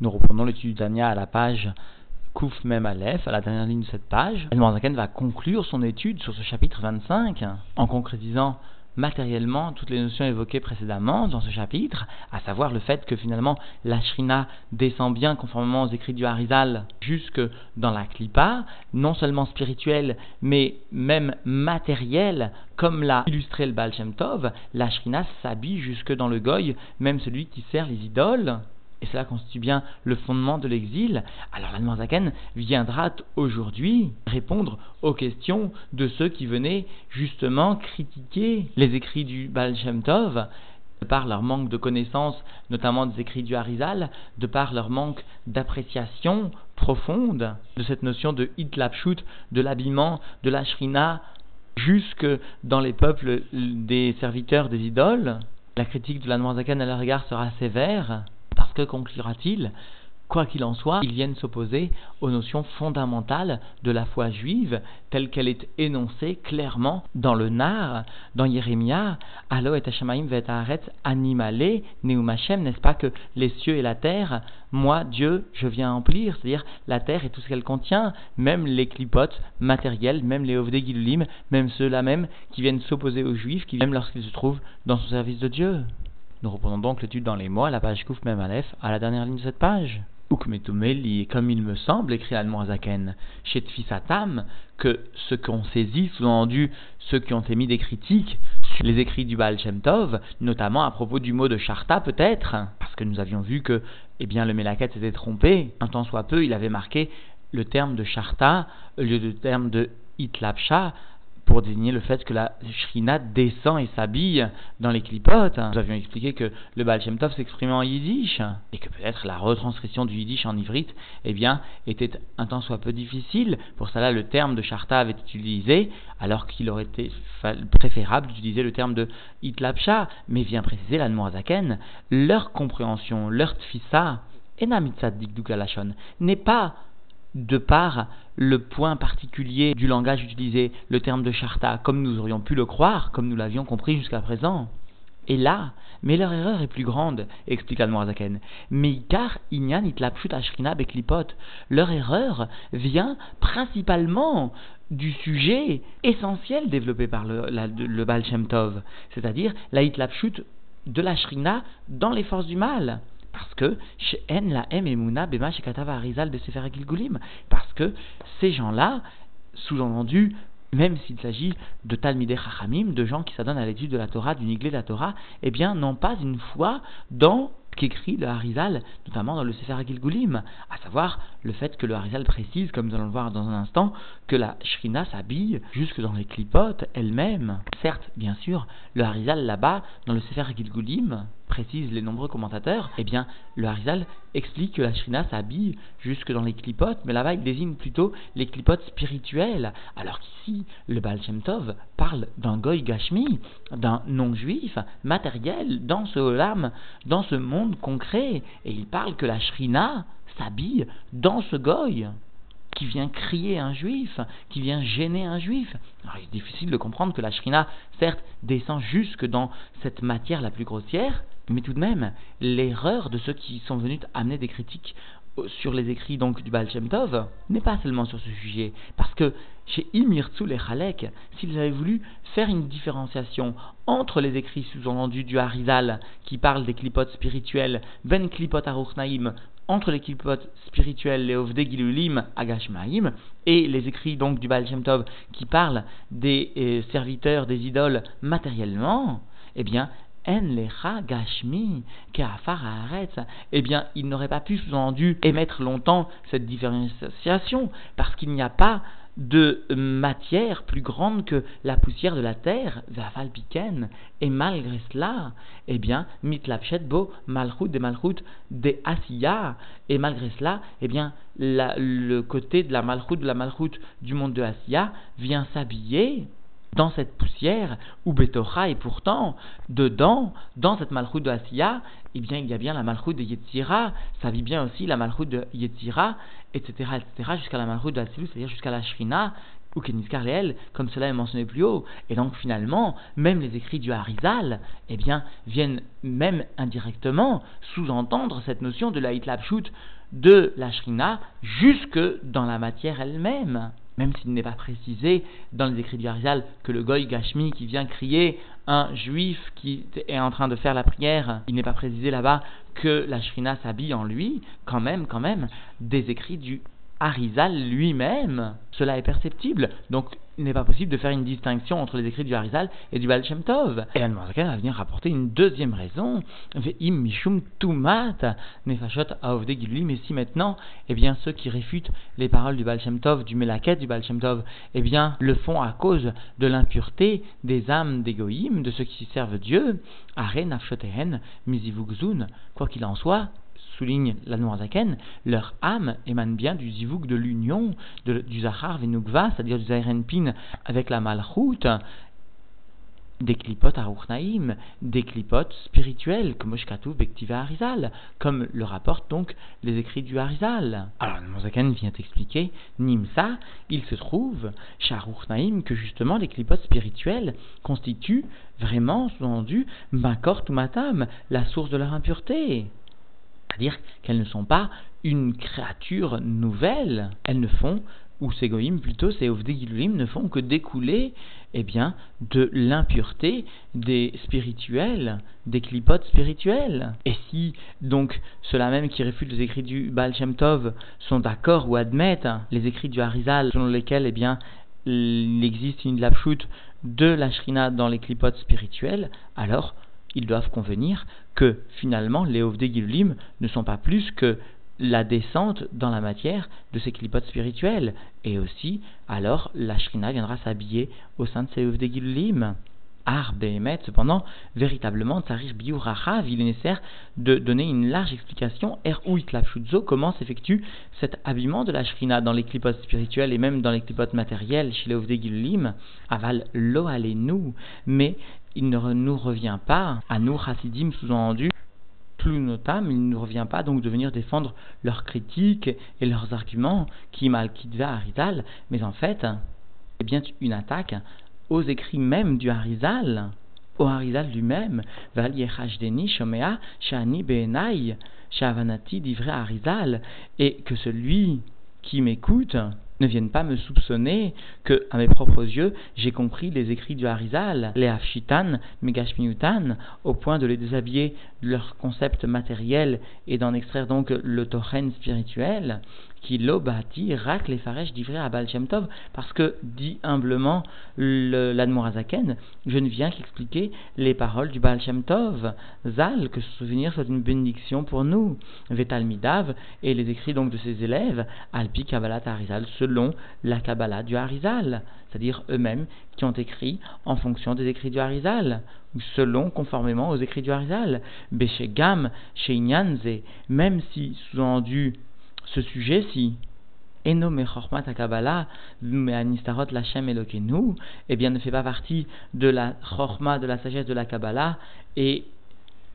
Nous reprenons l'étude du Tania à la page Kouf Mem Aleph, à la dernière ligne de cette page. El va conclure son étude sur ce chapitre 25 en concrétisant matériellement toutes les notions évoquées précédemment dans ce chapitre, à savoir le fait que finalement la Shrina descend bien conformément aux écrits du Harizal jusque dans la Klippa, non seulement spirituelle mais même matérielle, comme l'a illustré le Baal Shem Tov, la Shrina s'habille jusque dans le Goy, même celui qui sert les idoles et cela constitue bien le fondement de l'exil, alors la Zaken viendra aujourd'hui répondre aux questions de ceux qui venaient justement critiquer les écrits du Baal Shem Tov, de par leur manque de connaissances, notamment des écrits du Harizal, de par leur manque d'appréciation profonde de cette notion de hitlapshut, de l'habillement, de la shrina, jusque dans les peuples des serviteurs des idoles. La critique de la Zaken à leur égard sera sévère, parce que conclura-t-il Quoi qu'il en soit, ils viennent s'opposer aux notions fondamentales de la foi juive, telle qu'elle est énoncée clairement dans le Nar, dans Jérémia, Alo et Hashemaim vet animale neumachem, n'est-ce pas que les cieux et la terre, moi, Dieu, je viens emplir, c'est-à-dire la terre et tout ce qu'elle contient, même les clipotes matériels, même les ovdé même ceux-là même qui viennent s'opposer aux juifs, même lorsqu'ils se trouvent dans son service de Dieu. Nous reprenons donc l'étude dans les mots à la page Kouf Mem Aleph, à la dernière ligne de cette page. Ukmetumeli, comme il me semble, écrit Zaken, chez Tfisatam, que ce qu'on saisit, sous-entendu ceux qui ont émis des critiques sur les écrits du Baal Shem Tov, notamment à propos du mot de Charta peut-être, parce que nous avions vu que eh bien, le Melaket s'était trompé, un temps soit peu, il avait marqué le terme de Charta au lieu du terme de Itlapsha, pour désigner le fait que la Shrina descend et s'habille dans les clipotes. Nous avions expliqué que le Baal s'exprimait en yiddish et que peut-être la retranscription du yiddish en ivrite eh était un temps soit peu difficile. Pour cela, le terme de Sharta avait été utilisé alors qu'il aurait été préférable d'utiliser le terme de Itlapsha. Mais vient préciser la Zaken, leur compréhension, leur tfissa, n'est pas de par le point particulier du langage utilisé, le terme de charta, comme nous aurions pu le croire, comme nous l'avions compris jusqu'à présent. Et là, mais leur erreur est plus grande, explique Zaken. Mais car inyan itlapshut ashrina beklipot. Leur erreur vient principalement du sujet essentiel développé par le, le Baal Shem Tov, c'est-à-dire la itlapshut de la shrina dans les forces du mal. Parce que la bema arizal Parce que ces gens-là, sous-entendu, même s'il s'agit de Talmidei Chachamim, de gens qui s'adonnent à l'étude de la Torah, du Niglé de la Torah, eh bien, n'ont pas une foi dans qu'écrit le Harizal, notamment dans le Sefer Gilgulim, à savoir le fait que le Harizal précise, comme nous allons le voir dans un instant, que la Shrina s'habille jusque dans les clipotes elle-même. Certes, bien sûr, le Harizal là-bas, dans le Sefer Gilgulim, précisent les nombreux commentateurs, eh bien, le Harizal explique que la Shrina s'habille jusque dans les clipotes, mais là-bas il désigne plutôt les clipotes spirituelles, alors qu'ici, le Baal parle d'un goy gashmi, d'un non-juif matériel dans ce olam, dans ce monde concret, et il parle que la Shrina s'habille dans ce goy qui vient crier un juif, qui vient gêner un juif. Alors il est difficile de comprendre que la shrina, certes, descend jusque dans cette matière la plus grossière, mais tout de même, l'erreur de ceux qui sont venus amener des critiques sur les écrits donc du Baal Shem Tov n'est pas seulement sur ce sujet, parce que chez Ilmirtsu et Chalek, s'ils avaient voulu faire une différenciation entre les écrits sous-entendus du Harizal, qui parlent des clipotes spirituels, Ben Klipot Aruchnaim, entre les clipotes spirituels, les Ovde Gilulim Agashmaim, et les écrits donc du Baal Shem Tov, qui parlent des euh, serviteurs des idoles matériellement, eh bien, en lecha gashmi eh bien, il n'aurait pas pu sous-entendu émettre longtemps cette différenciation, parce qu'il n'y a pas de matière plus grande que la poussière de la terre, Piken, et malgré cela, eh bien, mitlapshet bo malchut de malchut de asiya, et malgré cela, eh bien, le côté de la malchut de la malchut du monde de asiya vient s'habiller dans cette poussière, ou Betocha, et pourtant, dedans, dans cette malchoute de Asiya, eh bien, il y a bien la malchoute de Yetzira, ça vit bien aussi la malchoute de Yetzira, etc., etc., jusqu'à la malchoute de Asilus, c'est-à-dire jusqu'à la Shrina, ou Keniskar Leel, comme cela est mentionné plus haut. Et donc finalement, même les écrits du Harizal, eh bien, viennent même indirectement sous-entendre cette notion de la Hitlapshut de la Shrina jusque dans la matière elle-même même s'il n'est pas précisé dans les écrits du Harizal que le Goy Gashmi qui vient crier un juif qui est en train de faire la prière, il n'est pas précisé là-bas que la Shrina s'habille en lui, quand même, quand même, des écrits du Harizal lui-même, cela est perceptible. Donc, il n'est pas possible de faire une distinction entre les écrits du Harizal et du Baal Shem Tov. Et va venir rapporter une deuxième raison. Nefashot mais si maintenant, eh bien, ceux qui réfutent les paroles du Baal Tov, du Melaket du Baal Tov, eh bien, le font à cause de l'impureté des âmes des de ceux qui servent Dieu, are nafshotehen mizivugzun, quoi qu'il en soit, souligne la Noirzaken, leur âme émane bien du zivouk de l'union du Zahar Venugva, c'est-à-dire du Zahirenpin avec la Malchut, des clipotes aruchnaïm, des clipotes spirituels, comme Oshkatu Bektiva Harizal, comme le rapportent donc les écrits du Harizal. Alors, le vient expliquer, Nimsa, il se trouve, chez que justement les clipotes spirituels constituent vraiment, sous-entendu, Makor Tumatam, la source de leur impureté. C'est-à-dire qu'elles ne sont pas une créature nouvelle, elles ne font, ou ces goïms plutôt, ces ovdegilulim ne font que découler eh bien, de l'impureté des spirituels, des clipotes spirituels. Et si donc ceux-là même qui réfutent les écrits du Baal Shem Tov sont d'accord ou admettent les écrits du Harizal selon lesquels eh bien, il existe une lapshut de la shrina dans les clipotes spirituels, alors ils doivent convenir que finalement les Ovde Gilulim ne sont pas plus que la descente dans la matière de ces clipotes spirituels. Et aussi, alors, la Shrina viendra s'habiller au sein de ces Ovde Gilulim. Ar cependant, véritablement, Tsarir Biurachav, il est nécessaire de donner une large explication, Er comment s'effectue cet habillement de la Shrina dans les clipotes spirituels et même dans les clipotes matériels chez les aval lo mais il ne nous revient pas, à nous, Hasidim, sous-entendu, notam, il ne nous revient pas donc de venir défendre leurs critiques et leurs arguments, qui mal à Harizal, mais en fait, c'est bien une attaque aux écrits même du Harizal, au Harizal lui-même, Shani Shavanati Harizal, et que celui qui m'écoute, ne viennent pas me soupçonner que, à mes propres yeux, j'ai compris les écrits du Harizal, les Afshitan, Megashmiutan, au point de les déshabiller de leur concept matériel et d'en extraire donc le tochen spirituel, qui l'obati rak les faresh d'ivré à Baal Tov, parce que, dit humblement l'Admorazaken, je ne viens qu'expliquer les paroles du Baal Shem Tov, Zal, que ce souvenir soit une bénédiction pour nous, Vetalmidav, et les écrits donc de ses élèves, Alpi Kabbalat Harizal, selon la Kabbalah du Harizal, c'est-à-dire eux-mêmes qui ont écrit en fonction des écrits du Harizal, ou selon, conformément aux écrits du Harizal, Beshegam, Sheinyanze, même si sous-entendu ce sujet-ci, Eno Mechormat Kabbalah, Meanistarot Lachem Elokenu, eh bien ne fait pas partie de la Chorma, de la sagesse de la Kabbalah, et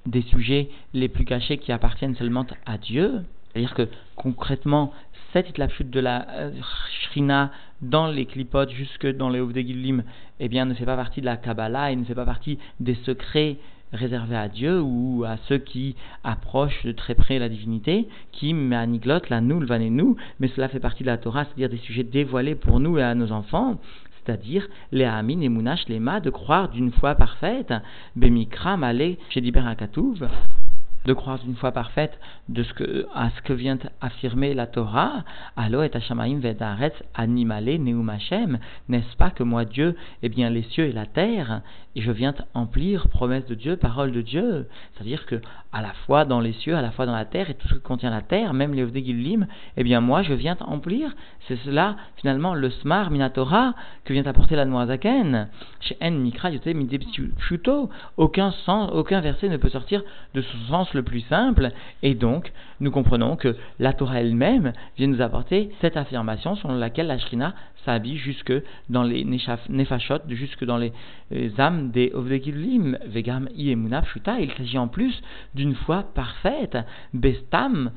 des sujets les plus cachés qui appartiennent seulement à Dieu. C'est-à-dire que concrètement, cette chute de la euh, Shrina dans les clipotes jusque dans les Ovdegilim, eh bien ne fait pas partie de la Kabbalah et ne fait pas partie des secrets réservé à Dieu ou à ceux qui approchent de très près la divinité, qui maniglot la nous, le nous, mais cela fait partie de la Torah, c'est-à-dire des sujets dévoilés pour nous et à nos enfants, c'est-à-dire les Amin et Munash Lema, de croire d'une foi parfaite, Bemikra Malé chez Akatouv, de croire d'une foi parfaite de ce que, à ce que vient affirmer la Torah, Allo et Hashamaim vedaretz animale neumachem, n'est-ce pas que moi Dieu, eh bien les cieux et la terre, et je viens emplir promesse de Dieu, parole de Dieu, c'est-à-dire que à la fois dans les cieux, à la fois dans la terre et tout ce que contient la terre, même les Ovdegilim, eh bien moi je viens emplir, c'est cela finalement le smar minatora que vient apporter la Noazaken. Chez Mikra Yote aucun sens, aucun verset ne peut sortir de ce sens le plus simple, et donc nous comprenons que la Torah elle-même vient nous apporter cette affirmation selon laquelle la Shrina s'habille jusque dans les nefashot, jusque dans les, âmes des Ovdegilim, Vegam Iemuna Pshuta. Il s'agit en plus d'une foi parfaite, Bestam,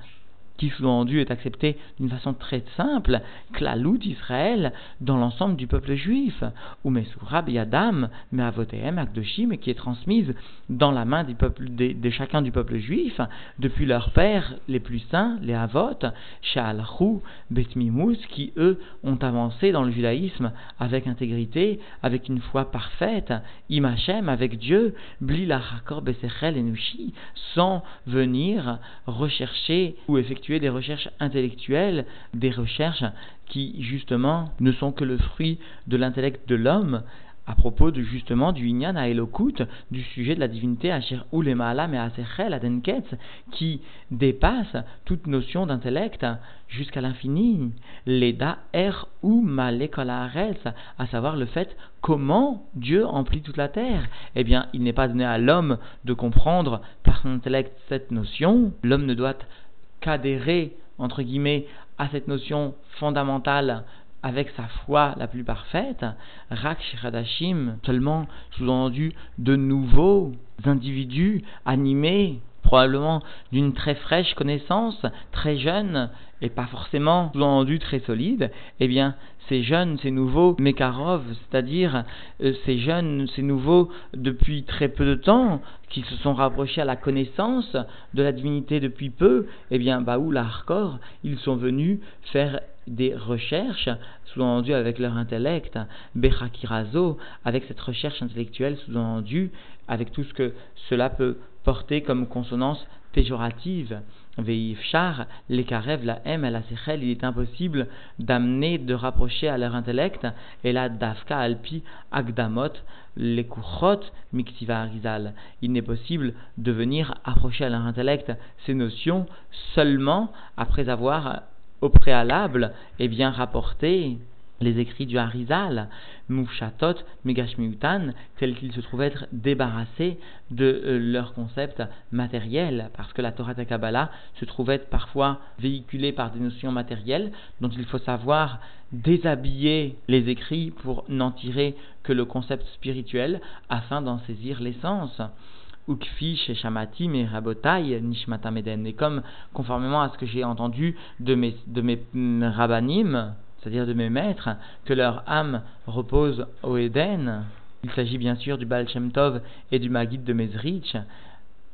qui sous-entendu est accepté d'une façon très simple, Klalout Israël, dans l'ensemble du peuple juif, ou Mesurab Yadam, Meavotehem, Akdoshim, qui est transmise dans la main de, chacun du peuple juif, depuis leurs pères les plus saints, les Avot, Sha'alchou, Betmimous, qui eux ont avancé dans le judaïsme avec intégrité, avec une foi parfaite, Imachem, avec Dieu, Blila Hakor Besechel et sans venir rechercher ou effectuer des recherches intellectuelles, des recherches qui justement ne sont que le fruit de l'intellect de l'homme, à propos de justement du Inyan à Elokut, du sujet de la divinité Asher Ulemaala et Asechel Adenketz, qui dépasse toute notion d'intellect jusqu'à l'infini. L'Eda Er ou à savoir le fait comment Dieu emplit toute la terre. Eh bien, il n'est pas donné à l'homme de comprendre par son intellect cette notion. L'homme ne doit qu'adhérer, entre guillemets, à cette notion fondamentale avec sa foi la plus parfaite, Rak Shradashim, seulement sous-entendu de nouveaux individus animés, probablement d'une très fraîche connaissance, très jeunes, et pas forcément sous-entendu très solides, eh bien, ces jeunes, ces nouveaux Mekarov, c'est-à-dire euh, ces jeunes, ces nouveaux depuis très peu de temps, qui se sont rapprochés à la connaissance de la divinité depuis peu, eh bien, Baoul Hardcore, ils sont venus faire des recherches, sous-entendu avec leur intellect, Bechakirazo, avec cette recherche intellectuelle, sous-entendu avec tout ce que cela peut porter comme consonance péjorative. Veifchar, les karev, la M la sechel, il est impossible d'amener, de rapprocher à leur intellect, et la dafka alpi agdamot, les kuchot miktiva arizal. Il n'est possible de venir approcher à leur intellect ces notions seulement après avoir au préalable eh bien rapporté les écrits du Harizal, Mufshatot, Megashmiutan, tels qu'ils se trouvent être débarrassés de euh, leur concept matériel, parce que la Torah de Kabbalah se trouve être parfois véhiculée par des notions matérielles, dont il faut savoir déshabiller les écrits pour n'en tirer que le concept spirituel, afin d'en saisir l'essence. Ukfi chez Shamatim et Nishmatameden. Et comme, conformément à ce que j'ai entendu de mes, de mm, c'est-à-dire de mes maîtres, que leur âme repose au Éden, il s'agit bien sûr du Baal Shem Tov et du Magid de Mezrich,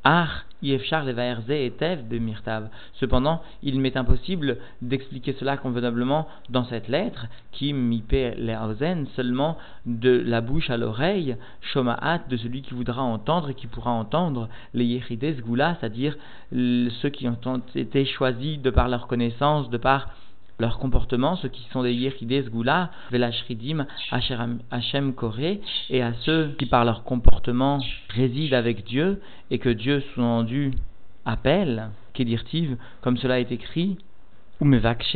Ar Yefchar et Tev Bemirtav. Cependant, il m'est impossible d'expliquer cela convenablement dans cette lettre, qui mipe le'auzen, seulement de la bouche à l'oreille, Shomaat, de celui qui voudra entendre et qui pourra entendre, les Yechides Gula, c'est-à-dire ceux qui ont été choisis de par leur connaissance, de par leur comportement, ceux qui sont des Yechides Gula, Velashridim, Hachem Koré, et à ceux qui par leur comportement résident avec Dieu et que Dieu sous-entendu appelle, Kedirtiv, comme cela est écrit, ou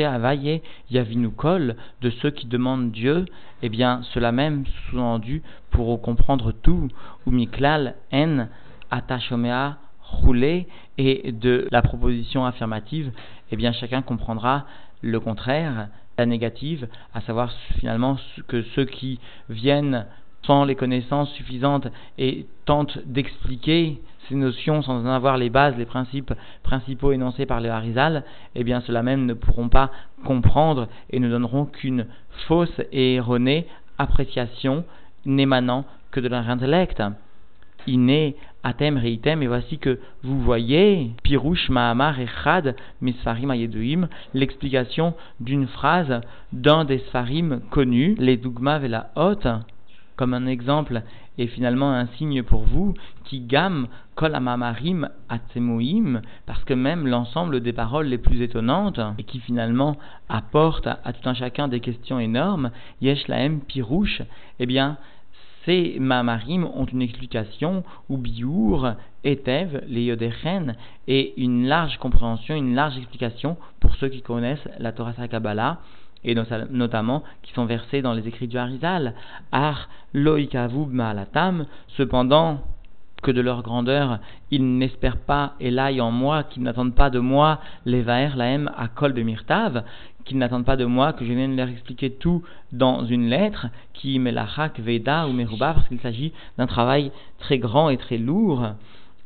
Avaye Yavinukol, de ceux qui demandent Dieu, eh bien cela même sous-entendu pour comprendre tout, ou Miklal En Atashomea roulé et de la proposition affirmative, eh bien chacun comprendra le contraire, la négative, à savoir finalement que ceux qui viennent sans les connaissances suffisantes et tentent d'expliquer ces notions sans en avoir les bases, les principes principaux énoncés par le Harizal, eh bien ceux-là même ne pourront pas comprendre et ne donneront qu'une fausse et erronée appréciation n'émanant que de leur intellect. Iné Atem Reitem, et voici que vous voyez, Pirush Mahamar Echad Misfarim Ayeduim, l'explication d'une phrase d'un des Sfarim connus, les Dugma Vela Hot, comme un exemple et finalement un signe pour vous, qui gam kol amamarim parce que même l'ensemble des paroles les plus étonnantes, et qui finalement apportent à, tout un chacun des questions énormes, yesh laem pirouche, eh bien, ces mamarim ont une explication, ou biour, etev, les yodéchen, et une large compréhension, une large explication pour ceux qui connaissent la Torah Kabbalah, et notamment qui sont versés dans les écrits du Harizal. Ar loikavub ma'alatam, cependant que de leur grandeur, ils n'espèrent pas, et l'aillent en moi, qu'ils n'attendent pas de moi, les vaer laem à kol mirtav, qu'ils n'attendent pas de moi que je vienne leur expliquer tout dans une lettre, qui melachak veda ou meruba, parce qu'il s'agit d'un travail très grand et très lourd.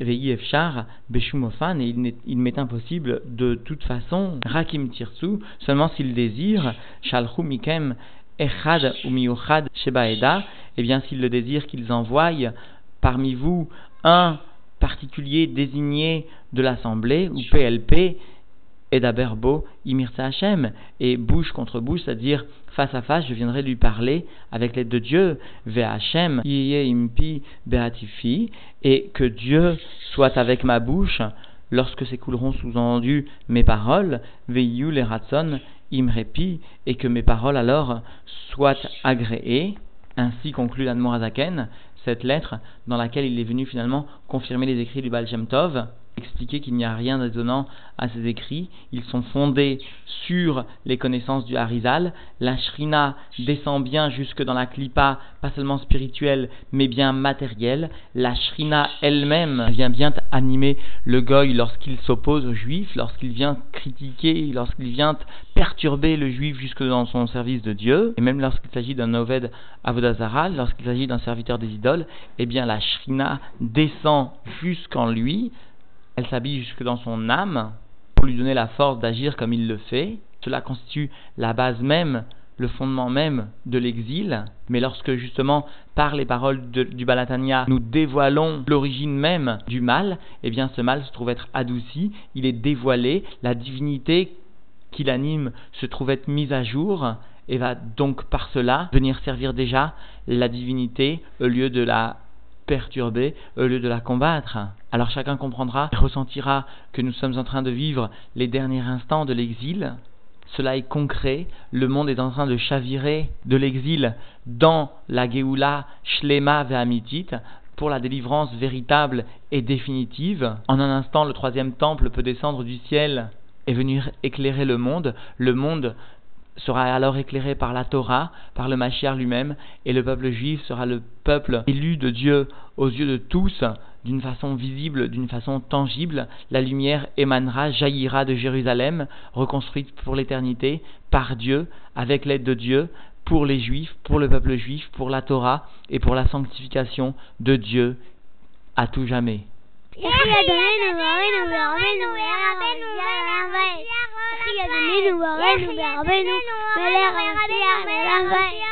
Vei Efchar Beshumofan, et il m'est impossible de toute façon, Rakim Tirsu, seulement s'il désire, Shalchu Mikem Echad ou Shebaeda, eh bien s'il le désire qu'ils envoient parmi vous un particulier désigné de l'assemblée, ou PLP, et d'Aberbo, Imirsa Hashem, et bouche contre bouche, c'est-à-dire face à face, je viendrai lui parler avec l'aide de Dieu, Ve Hashem, Impi Beatifi, et que Dieu soit avec ma bouche lorsque s'écouleront sous-entendu mes paroles, Veiyu les Ratson, Imrepi, et que mes paroles alors soient agréées. Ainsi conclut l'Admorazaken, cette lettre dans laquelle il est venu finalement confirmer les écrits du Baal Tov expliquer qu'il n'y a rien d'étonnant à ces écrits. Ils sont fondés sur les connaissances du Harizal. La Shrina descend bien jusque dans la Klippa, pas seulement spirituelle, mais bien matérielle. La Shrina elle-même vient bien animer le Goy lorsqu'il s'oppose aux Juifs, lorsqu'il vient critiquer, lorsqu'il vient perturber le Juif jusque dans son service de Dieu. Et même lorsqu'il s'agit d'un Oved Avodazara, lorsqu'il s'agit d'un serviteur des idoles, eh bien la Shrina descend jusqu'en lui elle s'habille jusque dans son âme pour lui donner la force d'agir comme il le fait. Cela constitue la base même, le fondement même de l'exil. Mais lorsque justement, par les paroles du Balatania, nous dévoilons l'origine même du mal, eh bien ce mal se trouve être adouci, il est dévoilé, la divinité qui l'anime se trouve être mise à jour, et va donc par cela venir servir déjà la divinité au lieu de la perturber au lieu de la combattre. Alors chacun comprendra et ressentira que nous sommes en train de vivre les derniers instants de l'exil. Cela est concret, le monde est en train de chavirer de l'exil dans la Geoula Shlema Ve'amitit, pour la délivrance véritable et définitive. En un instant, le troisième temple peut descendre du ciel et venir éclairer le monde. Le monde sera alors éclairé par la Torah, par le Mashiach lui-même, et le peuple juif sera le peuple élu de Dieu aux yeux de tous, d'une façon visible, d'une façon tangible. La lumière émanera, jaillira de Jérusalem, reconstruite pour l'éternité, par Dieu, avec l'aide de Dieu, pour les Juifs, pour le peuple juif, pour la Torah et pour la sanctification de Dieu à tout jamais. Maria, Maria, Maria, Maria, Maria, Maria,